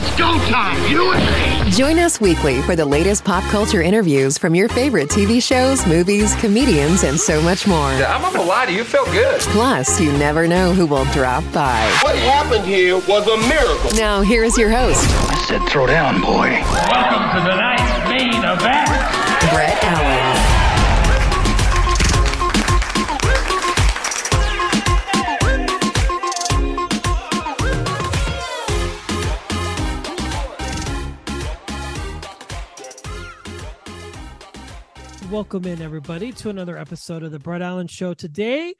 It's go time, you and me. Join us weekly for the latest pop culture interviews from your favorite TV shows, movies, comedians, and so much more. I'm not gonna lie to you, felt good. Plus, you never know who will drop by. What happened here was a miracle. Now, here is your host, I said throw down, boy. Welcome to tonight's main event. Brett Allen. Welcome in, everybody, to another episode of the Brett Allen Show. Today,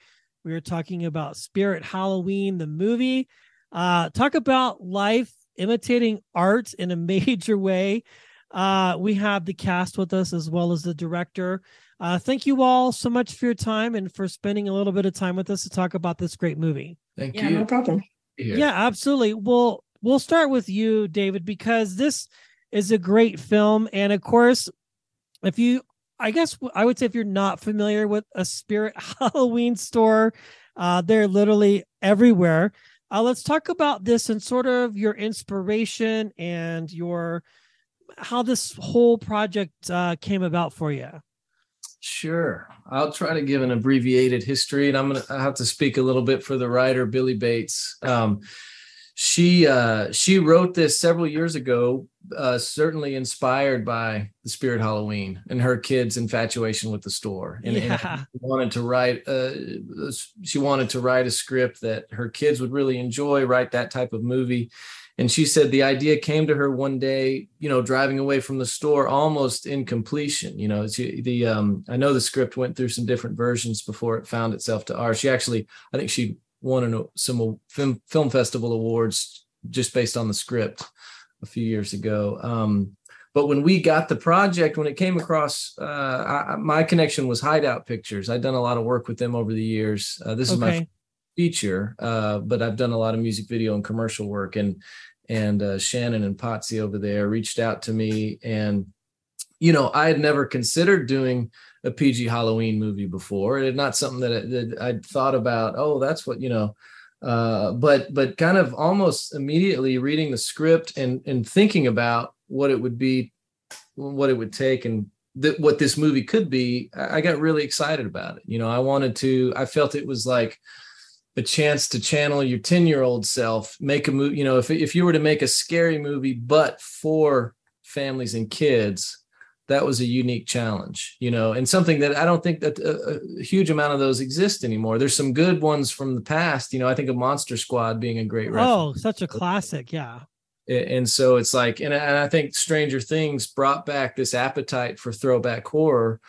we are talking about Spirit Halloween, the movie. Uh, talk about life imitating art in a major way. Uh, we have the cast with us as well as the director. Uh, thank you all so much for your time and for spending a little bit of time with us to talk about this great movie. Thank Yeah, you. no problem. Here. Yeah, absolutely. Well, we'll start with you, David, because this is a great film. And of course, if you, I guess I would say if you're not familiar with a Spirit Halloween store, uh, they're literally everywhere. Uh, let's talk about this and sort of your inspiration and your how this whole project uh, came about for you. Sure. I'll try to give an abbreviated history, and I'm gonna I have to speak a little bit for the writer Billy Bates. Um, she uh, she wrote this several years ago, uh, certainly inspired by the Spirit Halloween and her kids' infatuation with the store, and, and Yeah. wanted to write. Uh, she wanted to write a script that her kids would really enjoy, write that type of movie. And she said the idea came to her one day, you know, driving away from the store, almost in completion. You know, she, the um, I know the script went through some different versions before it found itself to ours. She actually, I think she won an, some film film festival awards just based on the script a few years ago. Um, but when we got the project, when it came across, uh, I, my connection was Hideout Pictures. I'd done a lot of work with them over the years. Uh, this is my feature, uh, but I've done a lot of music video and commercial work. And and uh, Shannon and Potsy over there reached out to me, and you know I had never considered doing a PG Halloween movie before. It had not something that, I- that I'd thought about. Oh, that's what you know. Uh, but but kind of almost immediately reading the script and and thinking about what it would be, what it would take, and th- what this movie could be, I I got really excited about it. You know, I wanted to. I felt it was like a chance to channel your 10 year old self make a movie you know if, if you were to make a scary movie but for families and kids that was a unique challenge you know and something that i don't think that a, a huge amount of those exist anymore there's some good ones from the past you know i think of monster squad being a great Oh, such a classic. Yeah. And so it's like and, and i think stranger things brought back this appetite for throwback horror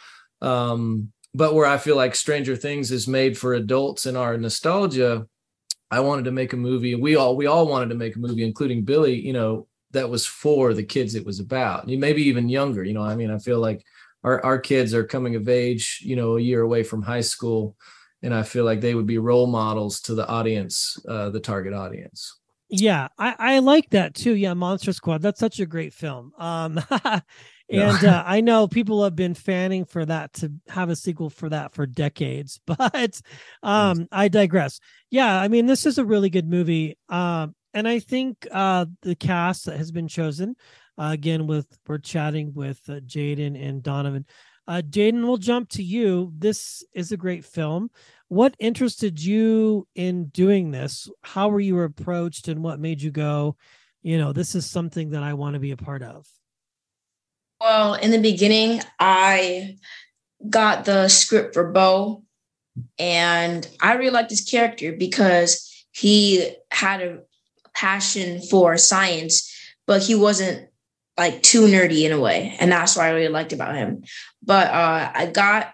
um but where i feel like stranger things is made for adults in our nostalgia i wanted to make a movie we all we all wanted to make a movie including billy you know that was for the kids it was about you maybe even younger you know i mean i feel like our, our kids are coming of age you know a year away from high school and i feel like they would be role models to the audience uh, the target audience Yeah, I, I like that too. Yeah, Monster Squad. That's such a great film. Um, and uh, I know people have been fanning for that to have a sequel for that for decades, but um, I digress. Yeah, I mean, this is a really good movie. Um, and I think uh, the cast that has been chosen, uh, again, with we're chatting with uh, Jaiden and Donovan. Uh, Jaiden, we'll jump to you. This is a great film what interested you in doing this how were you approached and what made you go you know this is something that i want to be a part of well in the beginning i got the script for bo and i really liked his character because he had a passion for science but he wasn't like too nerdy in a way and that's what i really liked about him but uh, i got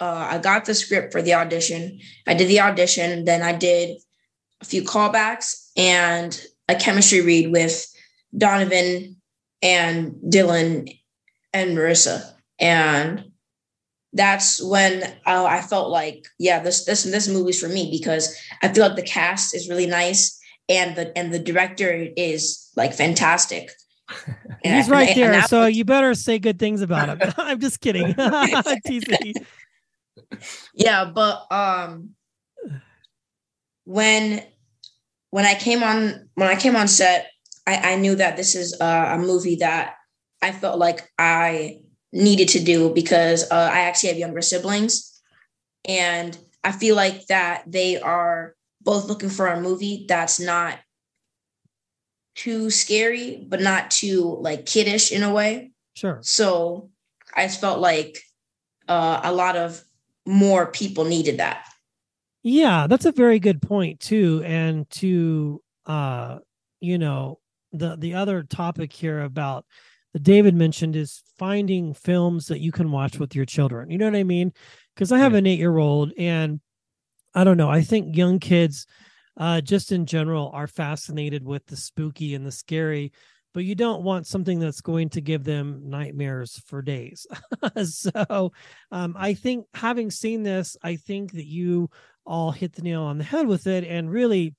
uh, I got the script for the audition. I did the audition, then I did a few callbacks and a chemistry read with Donovan and Dylan and Marissa. And that's when uh, I felt like, yeah, this this this movie's for me because I feel like the cast is really nice and the and the director is like fantastic. He's right and, there, and so was, you better say good things about him. I'm just kidding. yeah, but um when when I came on when I came on set, I, I knew that this is a, a movie that I felt like I needed to do because uh, I actually have younger siblings, and I feel like that they are both looking for a movie that's not too scary, but not too like kiddish in a way. Sure. So I felt like uh, a lot of more people needed that. Yeah, that's a very good point too. And to uh, you know, the the other topic here about that David mentioned is finding films that you can watch with your children. You know what I mean? Because I have an eight year old, and I don't know. I think young kids, uh, just in general, are fascinated with the spooky and the scary but you don't want something that's going to give them nightmares for days. so um, I think having seen this, I think that you all hit the nail on the head with it and really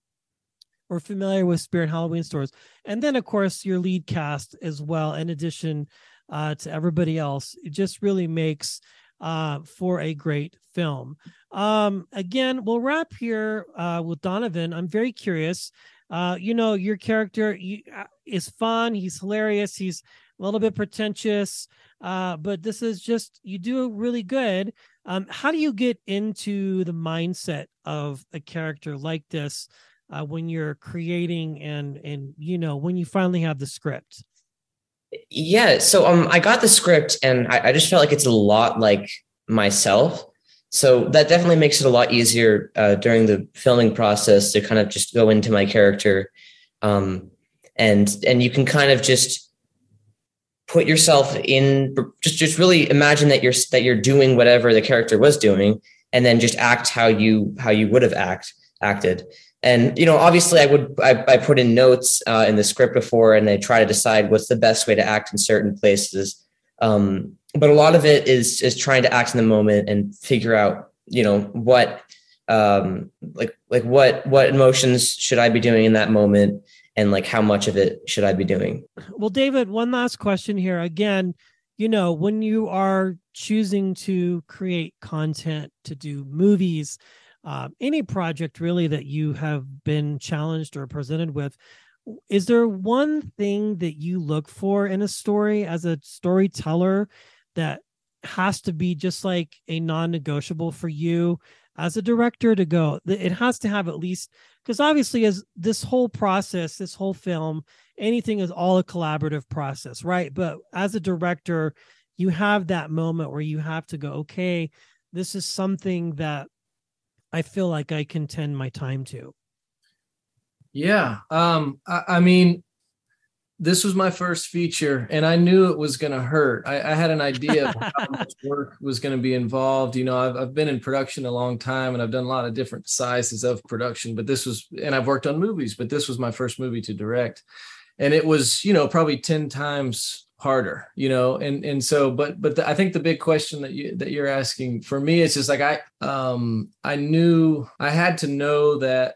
were familiar with Spirit Halloween stores. And then, of course, your lead cast as well, in addition uh, to everybody else, it just really makes uh, for a great film. Um, again, we'll wrap here uh, with Donovan. I'm very curious uh, you know, your character uh, is fun. He's hilarious. He's a little bit pretentious, uh, but this is just you do really good. Um, how do you get into the mindset of a character like this uh, when you're creating and and you know when you finally have the script? Yeah, so um, I got the script and I, I just felt like it's a lot like myself. So that definitely makes it a lot easier uh, during the filming process to kind of just go into my character um, and and you can kind of just put yourself in just just really imagine that you're that you're doing whatever the character was doing and then just act how you how you would have act acted and you know obviously i would i, I put in notes uh, in the script before and i try to decide what's the best way to act in certain places. Um, but a lot of it is is trying to act in the moment and figure out you know what um like like what what emotions should i be doing in that moment and like how much of it should i be doing? Well david one last question here. Again you know when you are choosing to create content to do movies uh, any project really that you have been challenged or presented with is there one thing that you look for in a story as a storyteller that has to be just like a non-negotiable for you as a director to go? It has to have at least because obviously as this whole process this whole film anything is all a collaborative process right? But as a director you have that moment where you have to go okay this is something that i feel like i can tend my time to yeah um I, I mean this was my first feature and I knew it was going to hurt. I, I, had an idea of how much work was going to be involved. You know, I've, I've been in production a long time and I've done a lot of different sizes of production, but this was, and I've worked on movies, but this was my first movie to direct. And it was, you know, probably 10 times harder, you know, and, and so, but, but the, I think the big question that you, that you're asking for me, it's just like, I, um, I knew I had to know that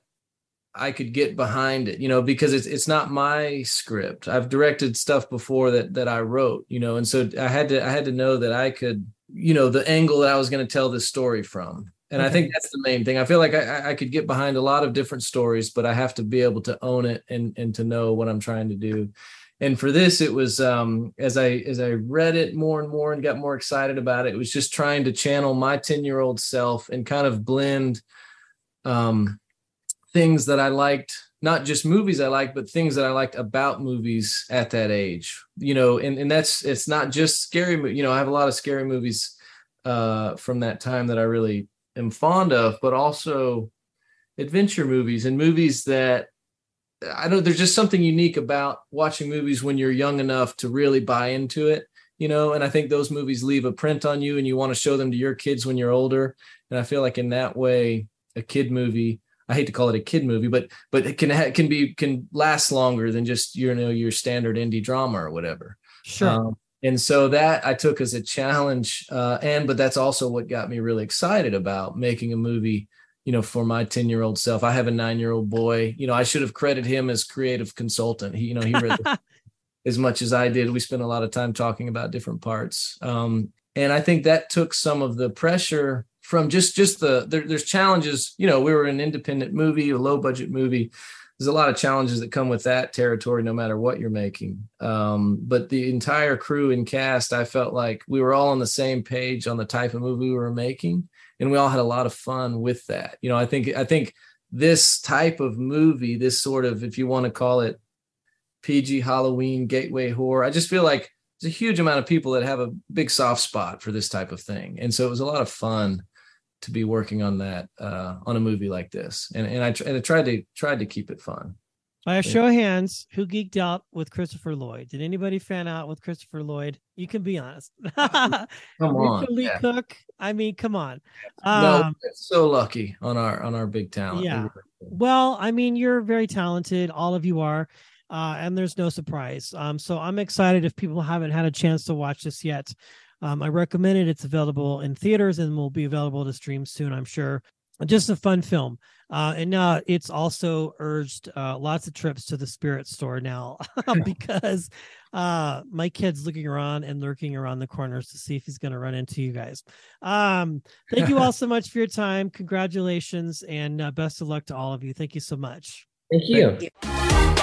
I could get behind it, you know, because it's it's not my script. I've directed stuff before that that I wrote, you know, and so I had to I had to know that I could, you know, the angle that I was going to tell this story from. And okay. I think that's the main thing. I feel like I, I could get behind a lot of different stories, but I have to be able to own it and and to know what I'm trying to do. And for this, it was um, as I as I read it more and more and got more excited about it. It was just trying to channel my ten year old self and kind of blend um, things that I liked, not just movies I liked, but things that I liked about movies at that age. You know, and, and that's it's not just scary. You know, I have a lot of scary movies uh, from that time that I really am fond of, but also adventure movies and movies that I know there's just something unique about watching movies when you're young enough to really buy into it, you know, and I think those movies leave a print on you and you want to show them to your kids when you're older. And I feel like in that way, a kid movie I hate to call it a kid movie, but but it can ha- can be can last longer than just you know your standard indie drama or whatever. Sure. Um, and so that I took as a challenge, uh, and but that's also what got me really excited about making a movie. You know, for my ten year old self, I have a nine year old boy. You know, I should have credited him as creative consultant. He, you know, he read as much as I did. We spent a lot of time talking about different parts, um, and I think that took some of the pressure from just just the there, there's challenges you know we were an independent movie a low budget movie there's a lot of challenges that come with that territory no matter what you're making um, but the entire crew and cast i felt like we were all on the same page on the type of movie we were making and we all had a lot of fun with that. You know i think i think this type of movie this sort of if you want to call it pg halloween gateway horror i just feel like there's a huge amount of people that have a big soft spot for this type of thing. And so it was a lot of fun to be working on that uh, on a movie like this, and and I and I tried to tried to keep it fun. By a show of hands, who geeked out with Christopher Lloyd? Did anybody fan out with Christopher Lloyd? You can be honest. come on, Lee yeah. Cook. I mean, come on. Um, no, so lucky on our on our big talent. Yeah. Well, I mean, you're very talented. All of you are. Uh, and there's no surprise. Um, so I'm excited if people haven't had a chance to watch this yet. Um, I recommend it. It's available in theaters and will be available to stream soon, I'm sure. Just a fun film. Uh, and now it's also urged uh, lots of trips to the spirit store now because uh, my kid's looking around and lurking around the corners to see if he's going to run into you guys. Um, thank you all so much for your time. Congratulations and uh, best of luck to all of you. Thank you so much. Thank you. Thank you.